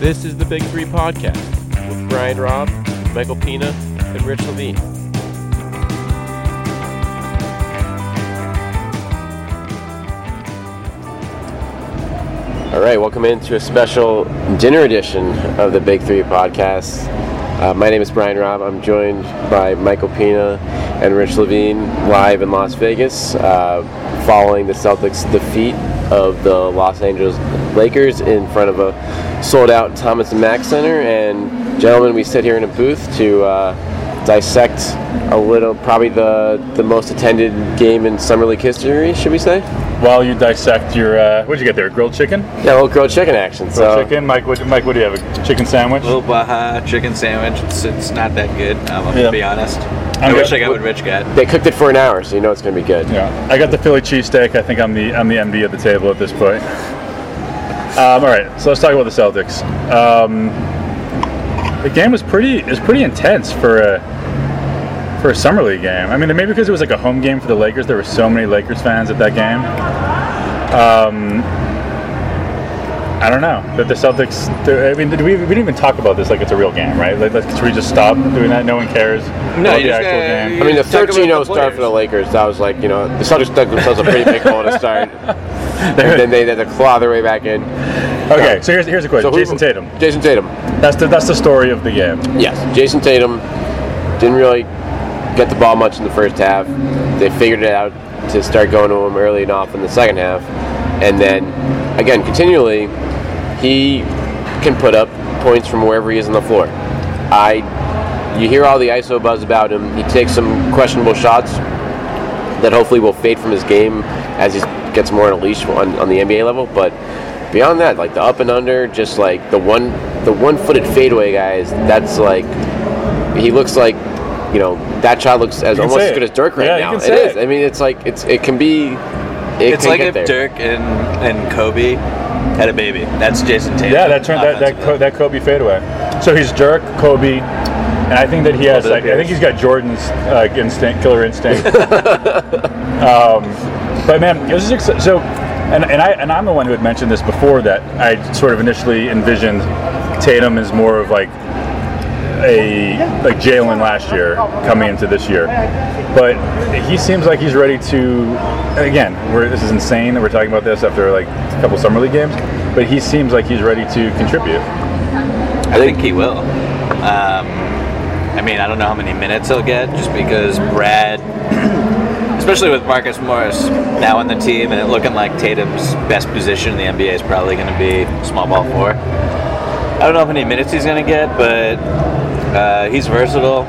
This is the Big Three Podcast with Brian Robb, Michael Pina, and Rich Levine. All right, welcome into a special dinner edition of the Big Three Podcast. Uh, my name is Brian Robb. I'm joined by Michael Pina and Rich Levine live in Las Vegas uh, following the Celtics' defeat of the Los Angeles Lakers in front of a sold out Thomas and Mack Center. And, gentlemen, we sit here in a booth to uh, dissect a little, probably the, the most attended game in Summer League history, should we say? While you dissect your, uh, what'd you get there? Grilled chicken? Yeah, a little grilled chicken action. Grilled so, chicken. Mike, what, Mike, what do you have? A chicken sandwich? A Little Baja chicken sandwich. It's, it's not that good. Um, I'm Yeah. gonna be honest. i I'm wish good. I got what Rich got. they cooked it for an hour, so you know it's going to be good. Yeah, I got the Philly cheesesteak. I think I'm the I'm the MD of the table at this point. Um, all right, so let's talk about the Celtics. Um, the game was pretty is pretty intense for a for a summer league game. I mean, maybe because it was like a home game for the Lakers, there were so many Lakers fans at that game. Um, I don't know that the Celtics. I mean, did we, we didn't even talk about this like it's a real game, right? Like, let's, should we just stop doing that? No one cares. No, about the actual gotta- game. I mean, the Talk about 13 0 start for the. Lakers, that was like, you know, the Celtics dug themselves a pretty big hole to start. and then they had to claw their way back in. Okay, so here's here's a question. So Jayson Tatum. Jayson Tatum. That's the that's the story of the game. Yes, Jayson Tatum didn't really get the ball much in the first half. They figured it out to start going to him early and often in the second half. And then, again, continually, he can put up points from wherever he is on the floor. I, you hear all the ISO buzz about him. He takes some questionable shots that hopefully will fade from his game as he gets more on a leash on, on the NBA level. But beyond that, like the up and under, just like the one the one footed fadeaway guys, that's like he looks like you know that shot looks as almost as good it. as Dirk right Yeah, now. It is. It say is. it. I mean, it's like it's it can be. It It's can like get if there. Dirk and, and Kobe had a baby. That's Jayson Tatum. Yeah, that turned that that, offensively. Co- that Kobe fadeaway. So he's Dirk, Kobe, and I think that he has like I think he's got Jordan's uh, instinct, killer instinct. um, but man, it was just ex- so, and and I and I'm the one who had mentioned this before that I sort of initially envisioned Tatum as more of like a like Jalen last year coming into this year, but he seems like he's ready to. Again, this is insane that we're talking about this after like a couple summer league games, but he seems like he's ready to contribute. I think he will. Um, I mean, I don't know how many minutes he'll get, just because Brad, especially with Marcus Morris now on the team, and it looking like Tatum's best position in the NBA is probably going to be small ball four. I don't know how many minutes he's going to get, but uh, he's versatile.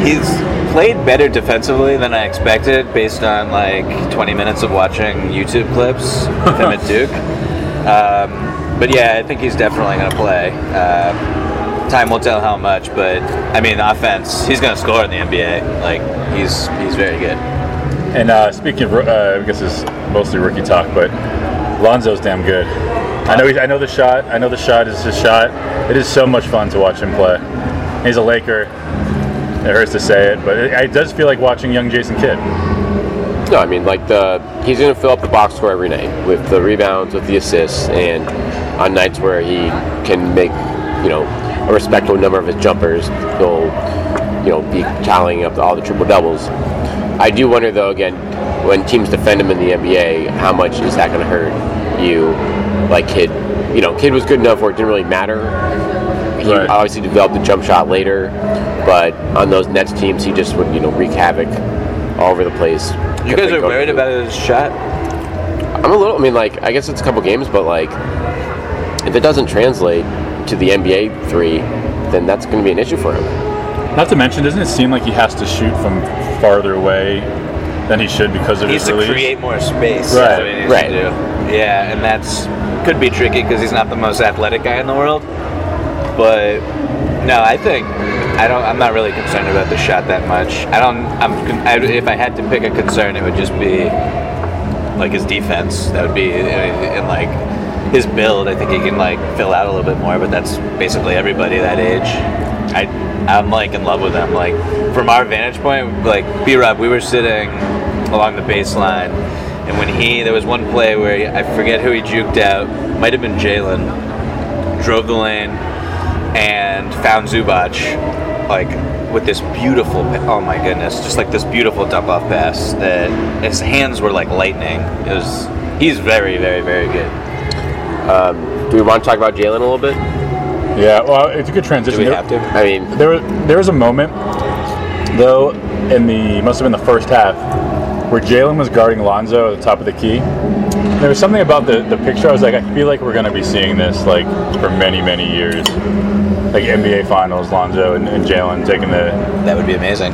He's played better defensively than I expected, based on like 20 minutes of watching YouTube clips of him at Duke. Um, but yeah, I think he's definitely going to play. Uh, time will tell how much, but I mean, offense, he's going to score in the NBA. Like he's he's very good. And uh, speaking of, uh, I guess it's mostly rookie talk, but Lonzo's damn good. I know. He, I know the shot. I know the shot is his shot. It is so much fun to watch him play. He's a Laker. It hurts to say it, but it, it does feel like watching young Jason Kidd. No, I mean like the he's going to fill up the box score every night with the rebounds, with the assists, and on nights where he can make you know a respectable number of his jumpers, he'll you know be tallying up all the triple doubles. I do wonder though again, when teams defend him in the NBA, how much is that going to hurt you? Like Kid, you know, Kid was good enough where it didn't really matter. He Right. obviously developed a jump shot later, but on those Nets teams, he just would you know wreak havoc all over the place. You guys are worried about his shot? I'm a little. I mean, like, I guess it's a couple games, but like, if it doesn't translate to the NBA three, then that's going to be an issue for him. Not to mention, doesn't it seem like he has to shoot from farther away than he should because of He needs his to release? create more space. Right, That's what he needs right. to do. Yeah, and that's could be tricky because he's not the most athletic guy in the world. But no, I think I don't. I'm not really concerned about the shot that much. I don't. I'm. I, if I had to pick a concern, it would just be like his defense. That would be and like his build. I think he can like fill out a little bit more. But that's basically everybody that age. I I'm like in love with him. Like from our vantage point, like B Rob, we were sitting along the baseline, and when he there was one play where he, I forget who he juked out. Might have been Jalen. Drove the lane and found Zubac like with this beautiful oh my goodness just like this beautiful dump off pass that his hands were like lightning it was he's very very very good um, Do we want to talk about Jalen a little bit? Yeah, well, it's a good transition. do we There- have to I mean, There was there was a moment though in the must have been the first half where Jalen was guarding Lonzo at the top of the key. There was something about the, the picture. I was like, I feel like we're gonna be seeing this like for many many years, like NBA Finals, Lonzo and, and Jalen taking the. that would be amazing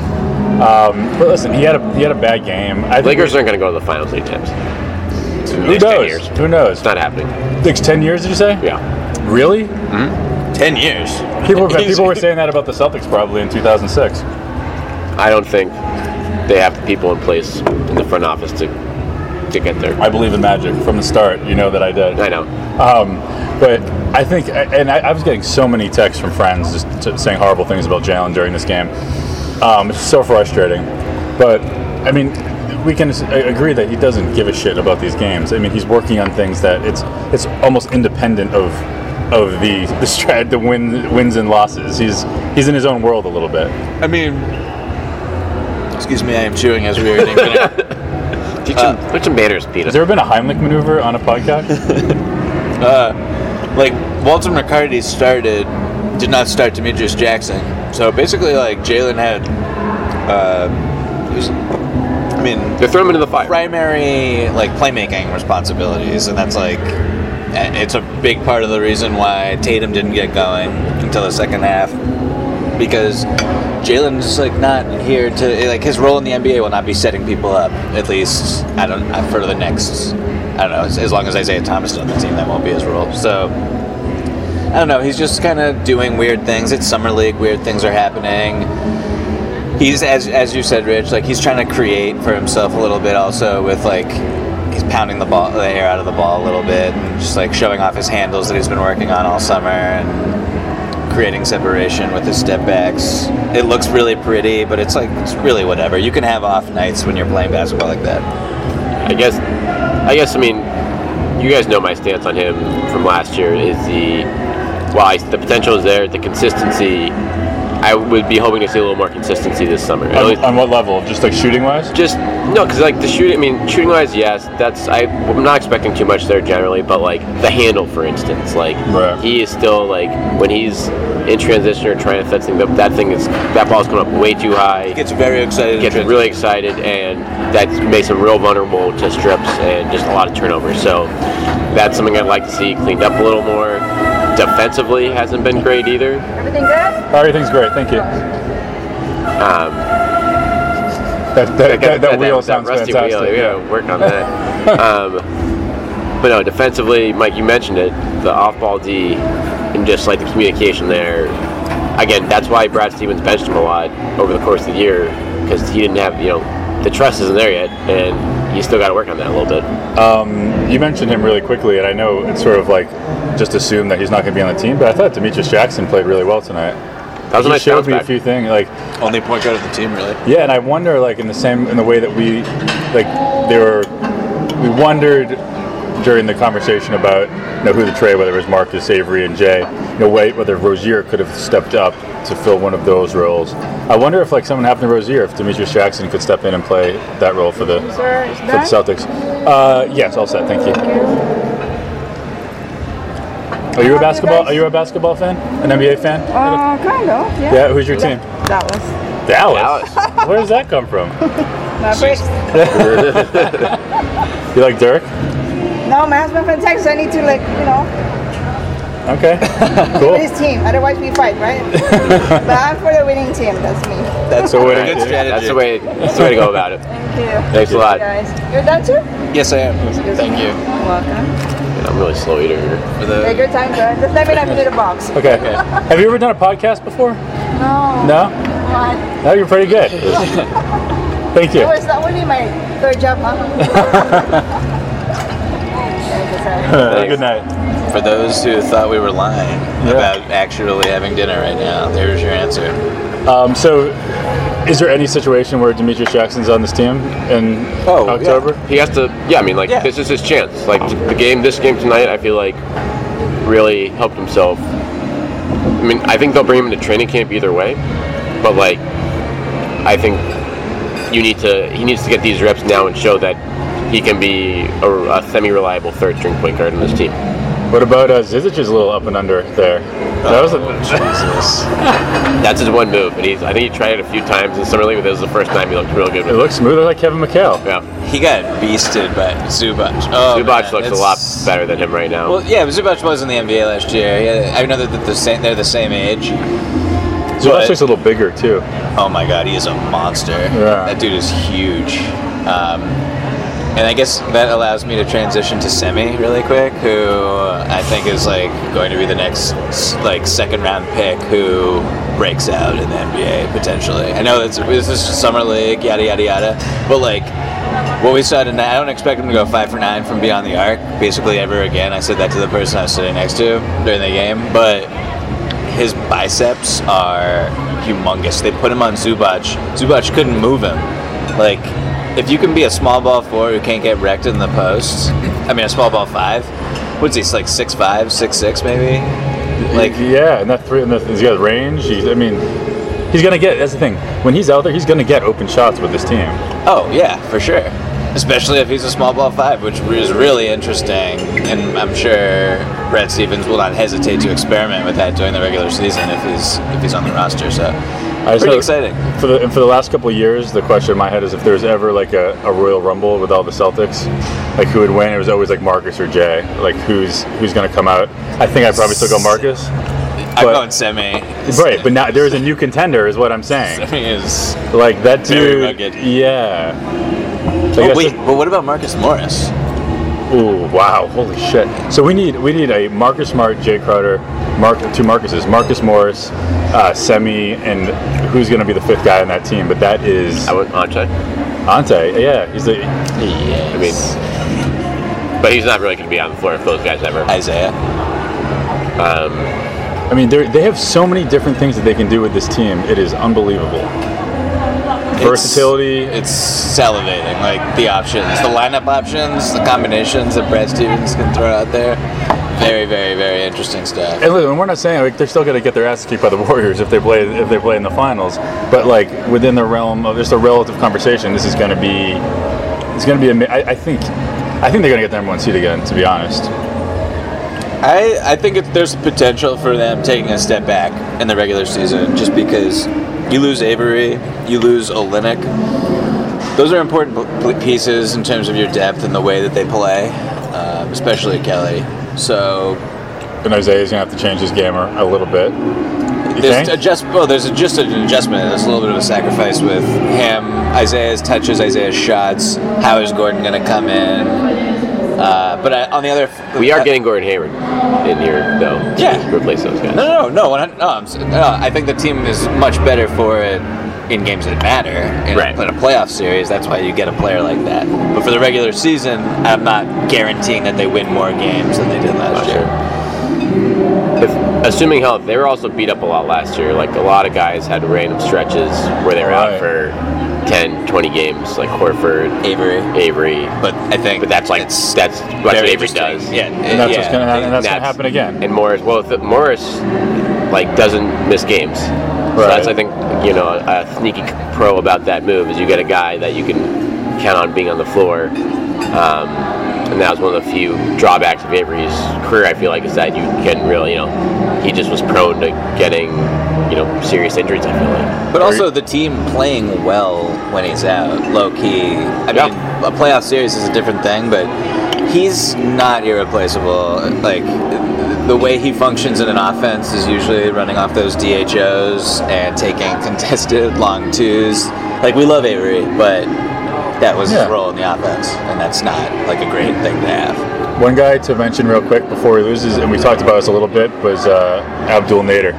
But listen, he had a he had a bad game. I think Lakers aren't going to go to the finals eight soon. Who Next 10 knows? years. Who knows? It's not happening. Next ten years, did you say? Yeah. Really? Hmm. 10 years People were, people were saying that about the Celtics probably in 2006. I don't think they have the people in place in the front office to to get there. I believe in magic from the start. You know that I did. I know. Um, but I think, and I, I was getting so many texts from friends just t- saying horrible things about Jalen during this game. Um, it's so frustrating. But I mean, we can agree that he doesn't give a shit about these games. I mean, he's working on things that it's it's almost independent of of the the strat, the win, wins and losses. He's he's in his own world a little bit. i mean excuse me i am chewing as we are eating dinner Teach some, put some manners, Peter. Has there ever been a Heimlich maneuver on a podcast? like Walter McCarty started, did not start Demetrius Jackson. So basically, like Jalen had, uh, was, I mean, They're throwing him into the fire. primary like playmaking responsibilities, and that's like, it's a big part of the reason why Tatum didn't get going until the second half, because Jalen's like not here to like his role in the NBA will not be setting people up. At least I don't for the next. I don't know. As, as long as Isaiah Thomas is on the team, that won't be his role. So I don't know. He's just kind of doing weird things. It's summer league. Weird things are happening. He's as as you said, Rich. Like he's trying to create for himself a little bit, also with like he's pounding the ball, the air out of the ball a little bit, and just like showing off his handles that he's been working on all summer and creating separation with his step backs. It looks really pretty, but it's like it's really whatever. You can have off nights when you're playing basketball like that. I guess. I guess. I mean, you guys know my stance on him from last year. Is the while the potential is there, the consistency. I would be hoping to see a little more consistency this summer. On, least- on what level? Just like shooting wise? just no, because like the shooting. I mean, shooting wise, yes, that's I, I'm not expecting too much there generally, but like the handle, for instance, like Right. he is still like when he's in transition or trying to set thing, that, that thing is that ball's coming up way too high. Gets very excited. gets transition. really excited, and that makes him real vulnerable to strips and just a lot of turnovers. So that's something I'd like to see cleaned up a little more. Defensively hasn't been great either. Everything good? Everything's great. Thank you. Um, That, that, that, that wheel sounds rusty fantastic. wheel. We gotta work on that. um, but no, defensively, Mike, you mentioned it. The off-ball D and just like the communication there. Again, that's why Brad Stevens benched him a lot over the course of the year because he didn't have, you know, the trust isn't there yet, and you still got to work on that a little bit. Um, you mentioned him really quickly, and I know it's sort of like just assume that he's not going to be on the team, but I thought Demetrius Jackson played really well tonight. That was a he nice showed bounce me a few things, like Only point guard of the team, really. yeah, and I wonder, like in the same in the way that we, like, they were, we wondered during the conversation about you know who the trade, whether it was Marcus, Avery, and Jae, you know, wait, whether Rozier could have stepped up to fill one of those roles. I wonder if like something happened to Rozier, if Demetrius Jackson could step in and play that role for the for the? Celtics. Uh, yes, all set. Thank you. Are you a basketball? Are you a basketball fan? An NBA fan? Uh, kind of, yeah. Yeah. Who's your team? Dallas. Dallas. Where does that come from? Mavericks. You like Dirk? No, my husband from Texas. I need to like, you know, Okay. Cool. his team. Otherwise, we fight, right? but I'm for the winning team. That's me. That's a what good strategy. That's the way. That's the way to go about it. Thank you. Thanks a lot. Guys, you're done too. Yes, I am. Thank you. You're welcome. Man, I'm really slow eater here. For Take the your time, sir. Just let me know if you need a box. Okay. Have you ever done a podcast before? No. No. What? No, you're pretty good. Thank you. Oh, was, that only my third job, huh? Thank you, sir. Uh, good night. for those who thought we were lying Yeah. about actually having dinner right now, there's your answer. Um, so, is there any situation where Demetrius Jackson's on this team in Oh, yeah. October? He has to. Yeah, I mean, like Yeah. this is his chance. Like the game, this game tonight, I feel like really helped himself. I mean, I think they'll bring him into training camp either way, but like, I think you need to. He needs to get these reps now and show that he can be a, a semi-reliable third-string point guard in this team. What about uh, Zizic's a little up and under there? That was a, Jesus. That's his one move, and he's. I think he tried it a few times in summer league, but this is the first time he looked real good it with looks smoother like Kevin McHale. Yeah, He got beasted by Zubac. Oh, Zubac man, looks a lot better than him right now. Well, yeah, but Zubac was in the NBA last year. Yeah, I know that they're the same. They're the same age. Zubac But- looks a little bigger too. Oh my God, he is a monster. Yeah. That dude is huge. Um, and I guess that allows me to transition to Semi really quick, who I think is like going to be the next like second round pick who breaks out in the NBA potentially. I know that's this is summer league, yada yada yada, but like what we saw tonight, I don't expect him to go five for nine from beyond the arc, basically ever again. I said that to the person I was sitting next to during the game, but his biceps are humongous. They put him on Zubac. Zubac couldn't move him. Like, if you can be a small ball four who can't get wrecked in the post, I mean, a small ball five, what's he, like six five, six six maybe? Like, yeah, and that three, and he's got range. He's, I mean, he's gonna get. That's the thing. When he's out there, he's gonna get open shots with this team. oh, yeah, for sure. Especially if he's a small ball five, which is really interesting. And I'm sure Brad Stevens will not hesitate to experiment with that during the regular season if he's if he's on the roster. So, I pretty know- exciting. For the and for the last couple of years, the question in my head is if there's ever like a, a Royal Rumble with all the Celtics, like who would win? It was always like Marcus or Jae. Like who's who's gonna come out? I think I'd probably still go Marcus. I'm But- going semi. Right, but now there's a new contender, is what I'm saying. Semi is Like that dude. Yeah. So Oh, wait, it- but what about Marcus Morris? Ooh, wow, holy shit! So we need we need a Marcus Smart, Jae Crowder, Mark two Marcuses, Marcus Morris, uh, Semi, and who's going to be the fifth guy on that team? But that is I went Ante. Ante. Yeah, he's the I mean, but he's not really going to be on the floor if those guys ever. Isaiah. Um, I mean, they they have so many different things that they can do with this team. It is unbelievable. Versatility. It's, it's salivating. Like the options, the lineup options, the combinations that Brad Stevens can throw out there. Very, very, very interesting stuff. And listen, we're not saying like they're still going to get their ass kicked by the Warriors if they play if they play in the finals, but like within the realm of just a relative conversation, this is going to be it's going to be. I, I think I think they're going to get the number one seed again. To be honest, I, I think it, there's a potential for them taking a step back in the regular season just because you lose Avery, you lose Olynyk. Those are important pieces in terms of your depth and the way that they play, um, especially Kelly. So and Isaiah's going to have to change his game a little bit. You there's adjust. Well, there's a, just an adjustment. There's a little bit of a sacrifice with him. Isaiah's touches, Isaiah's shots. How is Gordon going to come in? Uh, but I, on the other, we are uh, getting Gordon Hayward in here, though. to Yeah. replace those guys. No, no, no, no. no, I'm, no I think the team is much better for it in games that matter. In, Right. a, in a playoff series, that's why you get a player like that. But for the regular season, I'm not guaranteeing that they win more games than they did last Oh, year. If, assuming health, they were also beat up a lot last year. Like a lot of guys had random stretches where they were Right. out for 10, 20 games, like Horford, Avery. Avery. But I think But that's like it's that's that's what Avery does. Yeah, And that's yeah. what's gonna happen. And that's, gonna happen again. And Morris, well, if Morris like doesn't miss games. So that's I think you know a sneaky pro about that move is you get a guy that you can count on being on the floor. Um, and that was one of the few drawbacks of Avery's career. I feel like is that you can really, you know, he just was prone to getting, you know, serious injuries. I feel like. But also the team playing well when he's out, low key. I Yeah. mean, a playoff series is a different thing, but he's not irreplaceable. Like the way he functions in an offense is usually running off those DHOs and taking contested long twos. Like we love Avery, but that was Yeah. his role in the offense, and that's not like a great thing to have. One guy to mention real quick before he loses, and we talked about this a little bit, was uh, Abdul Nader.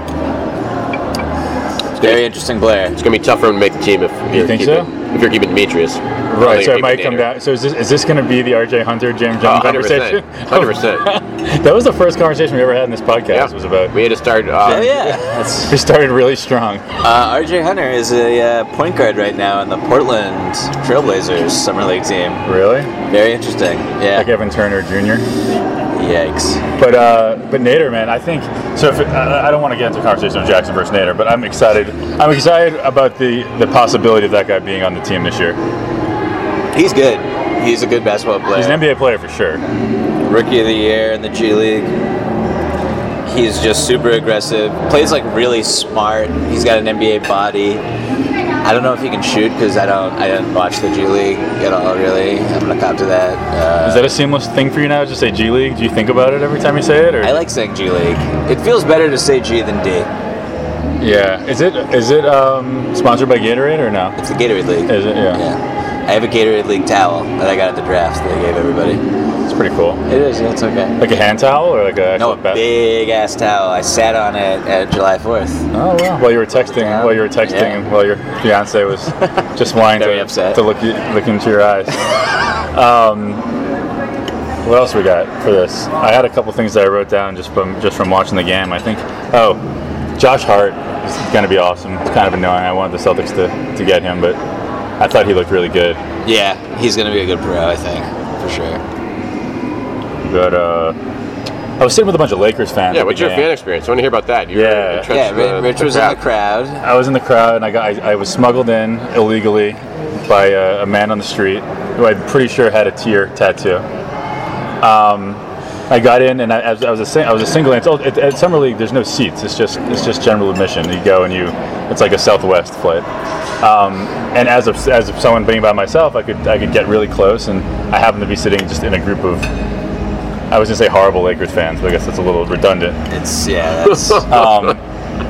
Very interesting player. It's gonna be tough for him to make the team if you're think keeping, so? if you're keeping Demetrius. Right, so you're it might come Nader. down. So is this, is this going to be the RJ Hunter, Jam Oh, 100%. conversation? 100%. that was the first conversation we ever had in this podcast. Yeah. Was about We had to start. Uh, Oh yeah, we started really strong. Uh, RJ Hunter is a uh, point guard right now in the Portland Trailblazers summer league team. Really, Very interesting. Yeah. like Evan Turner Jr. Yikes. But uh, but Nader, man, I think so. If it, I, I don't want to get into a conversation of Jackson versus Nader, but I'm excited. I'm excited about the the possibility of that guy being on the team this year. He's good. He's a good basketball player. He's an NBA player for sure. Rookie of the year in the G League. He's just super aggressive. Plays like really smart. He's got an NBA body. I don't know if he can shoot because I don't. I didn't watch the G League at all. Really, I'm gonna cop to that. Uh, Is that a seamless thing for you now? Just say G League. Do you think about it every time you say it, or I like saying G League. It feels better to say G than D. yeah? Is it is it um, sponsored by Gatorade or no? It's the Gatorade League. Is it? Yeah. Yeah. I have a Gatorade League towel that I got at the draft that I gave everybody. It's pretty cool. It is, yeah, it's okay. Like a hand towel or like a No, a bat- big ass towel. I sat on it at July 4th. Oh wow! While you were texting, Yeah. while you were texting, Yeah. while your fiance was just wanting Very to, upset. to look look into your eyes. um, what else we got for this? I had a couple things that I wrote down just from just from watching the game. I think. Oh, Josh Hart is going to be awesome. It's kind of annoying. I wanted the Celtics to, to get him, but I thought he looked really good. Yeah, he's going to be a good pro, I think, for sure. But uh, I was sitting with a bunch of Lakers fans. Yeah, what's your game. fan experience? I want to hear about that. You're Yeah. entrenched Yeah, in the- Rich the was in crowd. the crowd. I was in the crowd and I got I, I was smuggled in illegally by a, a man on the street who I'm pretty sure had a tear tattoo. Um, I got in and I, I was, I was a sing- I was a single. It's all, at, at summer league. There's no seats. It's just it's just general admission. You go and you. It's like a Southwest flight. Um, and as of as of someone being by myself, I could I could get really close, and I happened to be sitting just in a group of. I was gonna say horrible Lakers fans, but I guess that's a little redundant It's, yeah, that's. um,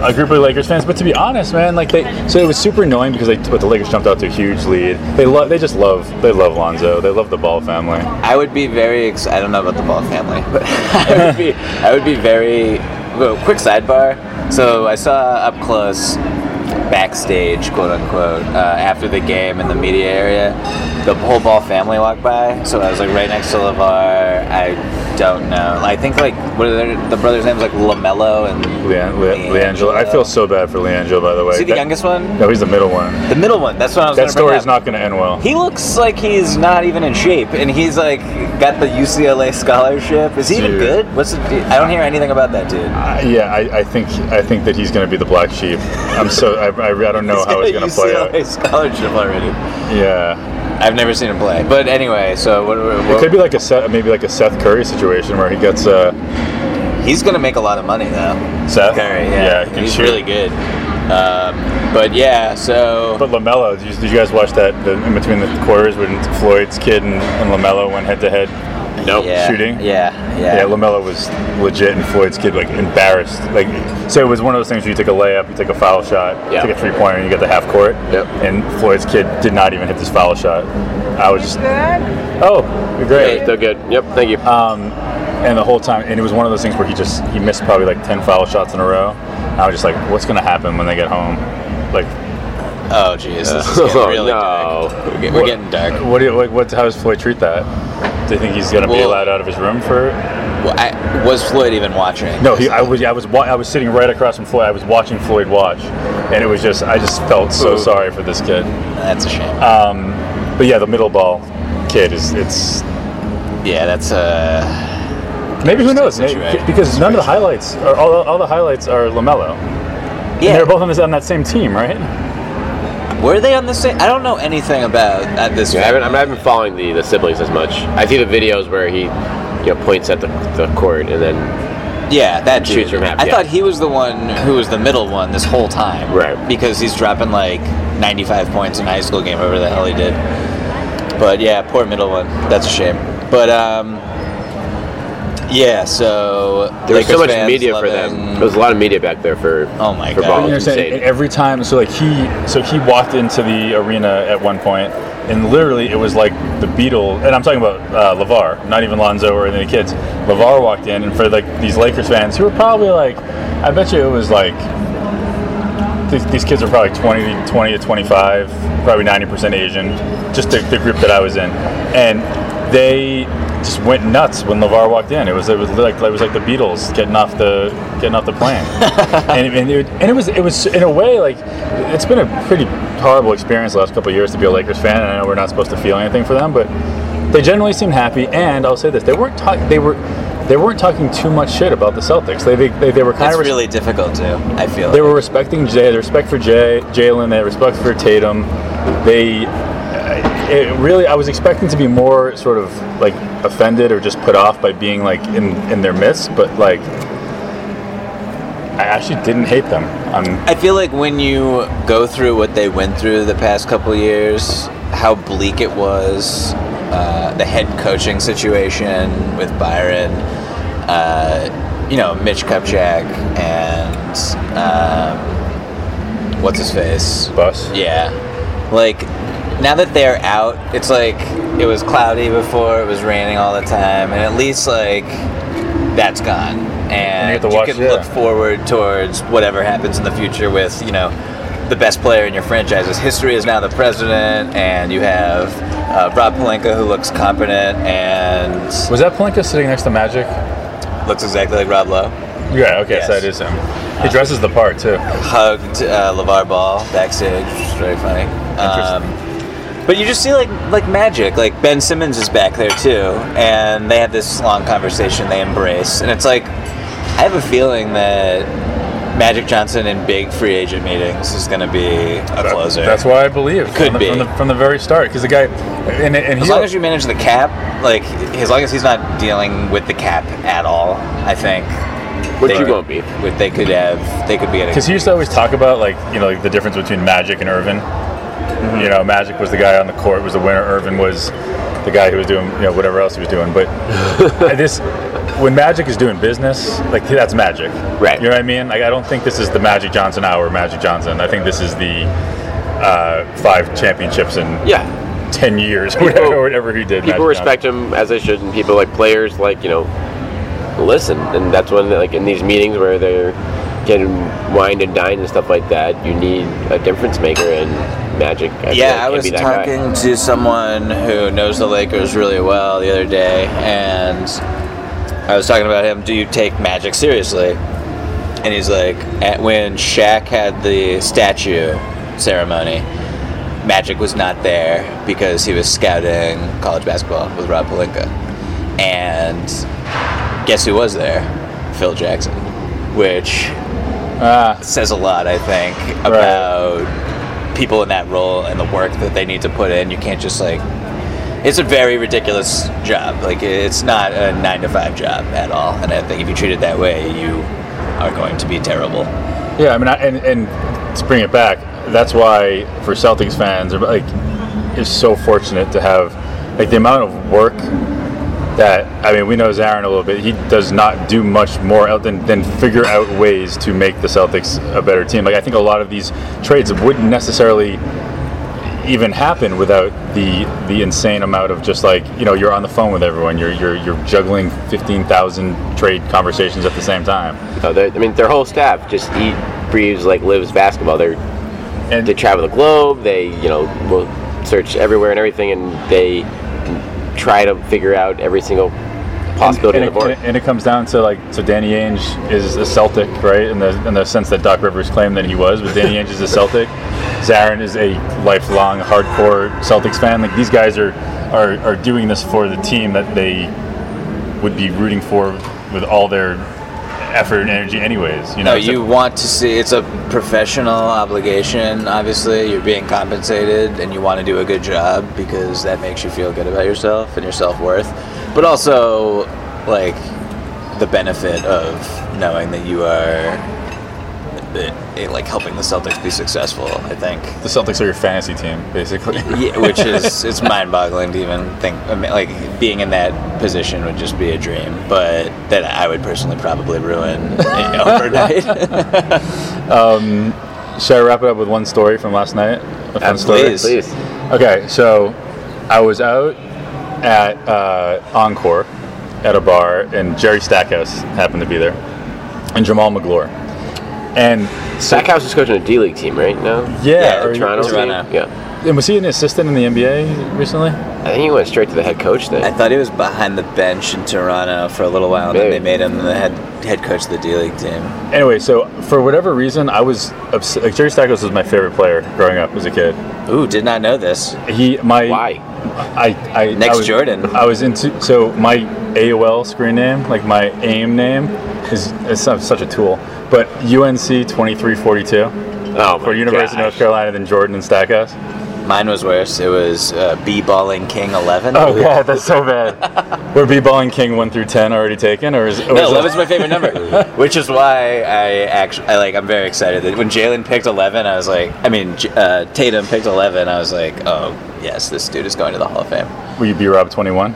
a group of Lakers fans. But to be honest, man, like they, so it was super annoying because they, but the Lakers jumped out to a huge lead. They love, they just love, they love Lonzo. They love the Ball family. I would be very. Ex- I don't know about the Ball family, but I would be. I would be very. Well, quick sidebar. So I saw up close, backstage, quote unquote, uh, after the game in the media area, the whole Ball family walked by. So I was like right next to LaVar. I don't know. I think like what are their, the brothers' names? Like LaMelo and Lean, Le, LiAngelo. I feel so bad for LiAngelo, by the way. Is he the That- youngest one? No, he's the middle one. The middle one. That's what I was. That story is not going to end well. He looks like he's not even in shape, and he's like got the UCLA scholarship. Is he even good? What's the, I don't hear anything about that dude. Uh, yeah, I, I think I think that he's going to be the black sheep. I'm so I, I, I don't know He's how it's going to play out. UCLA scholarship already. Yeah, I've never seen him play, but anyway. So what? what it could be like a Seth, maybe like a Seth Curry situation where he gets uh, he's gonna make a lot of money though. Seth. Curry, yeah, yeah, he he's shoot. really good. Um, but yeah, so But LaMelo, did you, did you guys watch that the, in between the quarters when Floyd's kid and, and Lamelo went head to head? Nope. yeah, shooting? Yeah, Yeah, yeah. LaMelo was legit, and Floyd's kid like embarrassed. Like, so it was one of those things where you take a layup, you take a foul shot, Yeah. take a three pointer, and you get the half court. Yep. And Floyd's kid did not even hit this foul shot. I was just, Good. oh, you're great. Hey, still good. Yep. Thank you. Um, and the whole time, and it was one of those things where he just he missed probably like ten foul shots in a row. I was just like, what's gonna happen when they get home? Like, oh jeez, this is getting Oh, no. dark. We're, get- we're getting dark. what do you like? What? How does Floyd treat that? Do you think he's going to be allowed out of his room for? Well, I, was Floyd even watching? No, he, I was. I was. I was sitting right across from Floyd. I was watching Floyd watch, and it was just. I just felt so Ooh. sorry for this kid. That's a shame. Um, but yeah, the middle ball kid is. It's yeah, that's uh, maybe who knows? Maybe, because none of the highlights, are, all, all the highlights are LaMelo. And yeah. they're both on, this, on that same team, right? Were they on the same? I don't know anything about at this. Yeah, I haven't, I haven't been following the, the siblings as much. I see the videos where he, you know, points at the, the court and then Yeah, that Shoots dude. from half, I yeah. thought he was the one who was the middle one this whole time. Right. Because he's dropping like 95 points in a high school game, whatever the hell he did. But yeah, poor middle one. That's a shame. But um, yeah. So there was Lakers so much fans media for them. loving- There was a lot of media back there for Oh my for God. You know I'm saying? Every time, so like he, so he walked into the arena at one point, and literally it was like the Beatles, and I'm talking about uh, LaVar, not even Lonzo or any of the kids. LaVar walked in, and for like these Lakers fans who were probably like, I bet you it was like. These, these kids are probably 20, to- 20 to 25, probably 90% Asian, just the, the group that I was in. And they just went nuts when LaVar walked in. It was it was like it was like the Beatles getting off the getting off the plane, and, and, it, and it was it was in a way like it's been a pretty horrible experience the last couple of years to be a Lakers fan. And I know we're not supposed to feel anything for them, but they generally seemed happy. And I'll say this: they weren't talk- they were they weren't talking too much shit about the Celtics. They they, they, they were kind It's of really difficult to. I feel. they were respecting Jae, the respect for Jae, Jalen, they had respect for Tatum. They, it really, I was expecting to be more sort of like offended or just put off by being like in in their midst, but like, I actually didn't hate them. Um, I feel like when you go through what they went through the past couple years, how bleak it was, uh, the head coaching situation with Byron, uh, you know, Mitch Kupchak and um, what's his face? Buss. Yeah. Like, now that they're out, it's like it was cloudy before, it was raining all the time, and at least, like, that's gone. And, you watch- can yeah. look forward towards whatever happens in the future with, you know, the best player in your franchise's history is now the president, and you have uh, Rob Pelinka who looks competent and Was that Pelinka sitting next to Magic? looks exactly like Rob Lowe. Yeah. Okay. So Yes. that is him. He dresses the part too. hugged uh, LaVar Ball backstage, which was very funny. Um, but you just see like like magic. Like Ben Simmons is back there too, and they have this long conversation they embrace, and it's like I have a feeling that Magic Johnson in big free agent meetings is going to be a closer. That's why I believe. Could from the, be. from the, from the very start because the guy, and, and as he, long as you manage the cap, like as long as he's not dealing with the cap at all, I think. Which they you could- won't be. With they could have, they could be getting. Because he used to always talk about like you know like the difference between Magic and Earvin. You know, Magic was the guy on the court, was the winner. Earvin was the guy who was doing you know whatever else he was doing. But this, when Magic is doing business, like that's Magic, Right. You know what I mean? Like I don't think this is the Magic Johnson hour, Magic Johnson. I think this is the uh, five championships in Yeah. ten years, or People- whatever, whatever he did. People Magic respect him as they should, and people like players like you know listen, and that's when like in these meetings where they're getting wined and dined and stuff like that, you need a difference maker and Magic. I Yeah, like, I was be that guy. talking to someone who knows the Lakers really well the other day, and I was talking about him. Do you take Magic seriously? And he's like, at, when Shaq had the statue ceremony, Magic was not there because he was scouting college basketball with Rob Pelinka. And guess who was there? Phil Jackson, which Ah, says a lot, I think, about people in that role and the work that they need to put in. You can't just like. It's a very ridiculous job. Like it's not a nine to five job at all. And I think if you treat it that way, you are going to be terrible. Yeah, I mean, I, and and to bring it back, that's why for Celtics fans, like, is so fortunate to have like the amount of work that I mean, we know Zarren a little bit. He does not do much more than, than figure out ways to make the Celtics a better team. Like I think a lot of these trades wouldn't necessarily even happen without the the insane amount of just like you know you're on the phone with everyone. You're you're you're juggling fifteen thousand trade conversations at the same time. No, I mean, their whole staff just eat, breathes, like lives basketball. They're And they travel the globe. They you know will search everywhere and everything, and they try to figure out every single possibility and, on the it, and it- and it comes down to like so Danny Ainge is a Celtic, right? In the in the sense that Doc Rivers claimed that he was, but Danny Ainge is a Celtic. Zarren is a lifelong hardcore Celtics fan. Like these guys are are, are doing this for the team that they would be rooting for with all their effort and energy anyways. You know, No, you want to see it's a professional obligation. Obviously, you're being compensated, and you want to do a good job because that makes you feel good about yourself and your self worth. But also, like the benefit of knowing that you are eh, like helping the Celtics be successful. I think. the Celtics are your fantasy team, basically. Yeah, which is it's mind-boggling to even think. I mean, like being in that position would just be a dream, but that I would personally probably ruin overnight. Should I wrap it up with one story from last night? A fun story? please. Please. Okay, so I was out at uh, Encore at a bar, and Jerry Stackhouse happened to be there, and Jamal McGlure. And so, Stackhouse is coaching a D League team, right? now. yeah, or or- Toronto. Toronto. team? Yeah. and was he an assistant in the NBA recently? I think he went straight to the head coach then. I thought he was behind the bench in Toronto for a little while, and then they made him the head head coach of the D League team. Anyway, so for whatever reason, I was obs- like Jerry Stackhouse was my favorite player growing up as a kid. Ooh, did not know this. He my Why? I I Next I was, Jordan. I was into so my AOL screen name, like my AIM name, is, is such such a tool. But UNC 2342 oh for my University of North. Carolina, then Jordan and Stackhouse. Mine was worse. It was uh, B balling King eleven. Oh god, that's so bad. Were B-balling King one through ten already taken, or is or No, is it- eleven's my favorite number, which is why I actually I like. I'm very excited that when Jalen picked eleven, I was like, I mean, uh, Tatum picked eleven. I was like, oh yes, this dude is going to the Hall of Fame. Will you be Rob twenty one?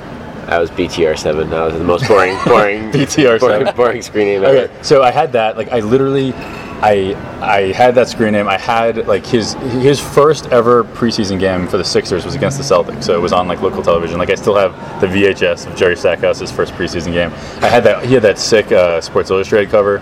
I was BTR seven. That was the most boring, boring BTR7. boring, boring screen name ever. Okay, so I had that. Like I literally, I I had that screen name. I had like his his first ever preseason game for the Sixers was against the Celtics. So it was on like local television. Like I still have the VHS of Jerry Stackhouse's first preseason game. I had that. He had that sick uh, Sports Illustrated cover.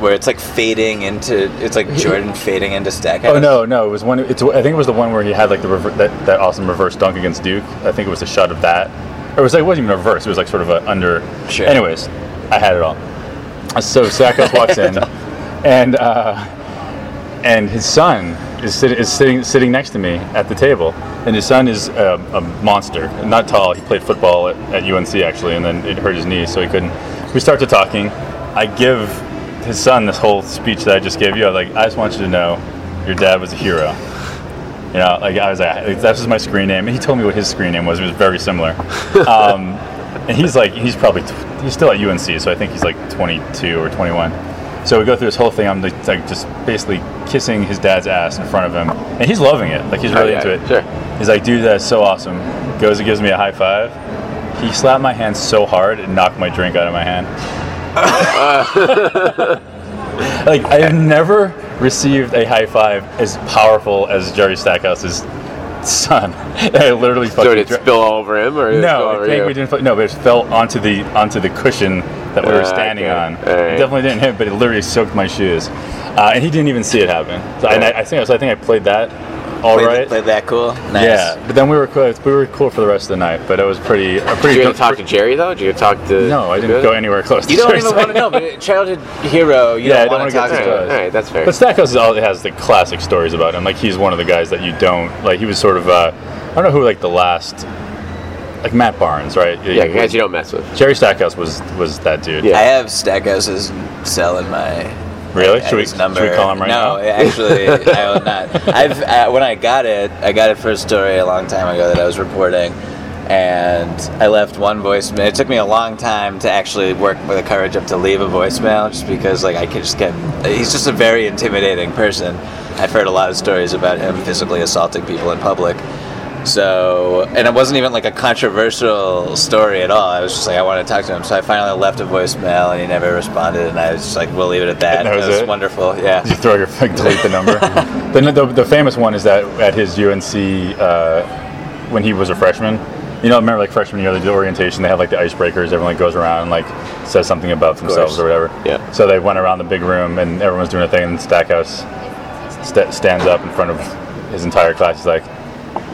Where it's like fading into, it's like Jordan fading into Stackhouse. Oh no, no, it was one. It's I think it was the one where he had like the rever- that that awesome reverse dunk against Duke. I think it was a shot of that. Or it was like it wasn't even reverse. It was like sort of a under. Sure. Anyways, I had it all. So Stackhouse walks in, and uh, and his son is, sit- is sitting sitting next to me at the table, and his son is a, a monster, not tall. He played football at, at UNC actually, and then it hurt his knee, so he couldn't. We start to talking. I give his son this whole speech that I just gave you. I like, I just want you to know, your dad was a hero. You know, like I was like, that was my screen name. And he told me what his screen name was. It was very similar. Um, and he's like, he's probably, t- he's still at UNC, so I think he's like 22 or 21. So we go through this whole thing. I'm like, like just basically kissing his dad's ass in front of him, and he's loving it. Like he's really yeah, into it. sure. He's like, dude, that's so awesome. Goes and gives me a high five. He slapped my hand so hard it knocked my drink out of my hand. like I have never received a high five as powerful as Jerry Stackhouse's son. I literally So fucking did it dra- spill all over him, or no, over it, you? we didn't. No, but it fell onto the onto the cushion that we were Ah, standing okay. on. Right. It definitely didn't hit, but it literally soaked my shoes, uh, and he didn't even see it happen. So, and I, I think so. I think I played that all played, right. played that cool. Nice. Yeah, but then we were cool. We were cool for the rest of the night, but it was pretty. A Did pretty you get good- to talk to Jerry though? Did you get to talk to? No, I didn't go anywhere close. You to don't Jerry even want to know, but childhood hero, you Yeah, I don't don't want to talk to. All right, all right, that's fair. But Stackhouse is all, has the classic stories about him. Like he's one of the guys that you don't like. He was sort of uh, I don't know who like the last like Matt Barnes, right? yeah, guys you don't mess with. Jerry Stackhouse was was that dude. Yeah. I have Stackhouse's cell in my. Really? Should we- number. should we call him right no, now? actually, I will not. I've uh, when I got it, I got it for a story a long time ago that I was reporting, and I left one voicemail. It took me a long time to actually work with the courage up to leave a voicemail, just because like I could just get. He's just a very intimidating person. I've heard a lot of stories about him physically assaulting people in public. So, and it wasn't even like a controversial story at all. I was just like, I want to talk to him. So I finally left a voicemail, and he never responded. And I was just like, we'll leave it at that. And that was it was wonderful. Yeah. You throw your like, delete the number? the, the the famous one is that at his UNC uh, when he was a freshman. You know, remember like freshman year they do orientation. They have like the icebreakers. Everyone like, goes around and like says something about themselves or whatever. Yeah. So they went around the big room and everyone's doing a thing. And Stackhouse st- stands up in front of his entire class. He's like,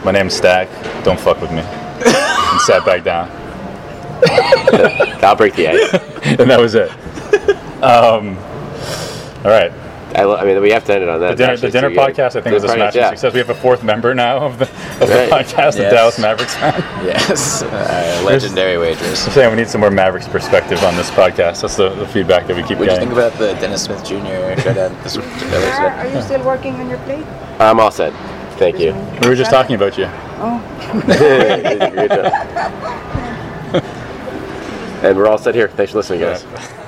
"My name's Stack. Don't fuck with me." and sat back down. I'll break the ice. and that was it. Um, all right. I, lo- I mean, we have to end it on that. The dinner, the dinner too, yeah. podcast, I think, Dinner was a podcast, smashing yeah. success. We have a fourth member now of the, of Right. the podcast, the Yes. Dallas Mavericks fan. Yes, uh, legendary wagers. I'm saying we need some more Mavericks perspective on this podcast. That's the, the feedback that we keep getting. What do you getting. think about the Dennis Smith Jr. showdown this week? Are, are you still working on your plate? I'm all set. Thank you. we were just talking about you. Oh. Great job. and we're all set here. Thanks for listening, guys. Yeah.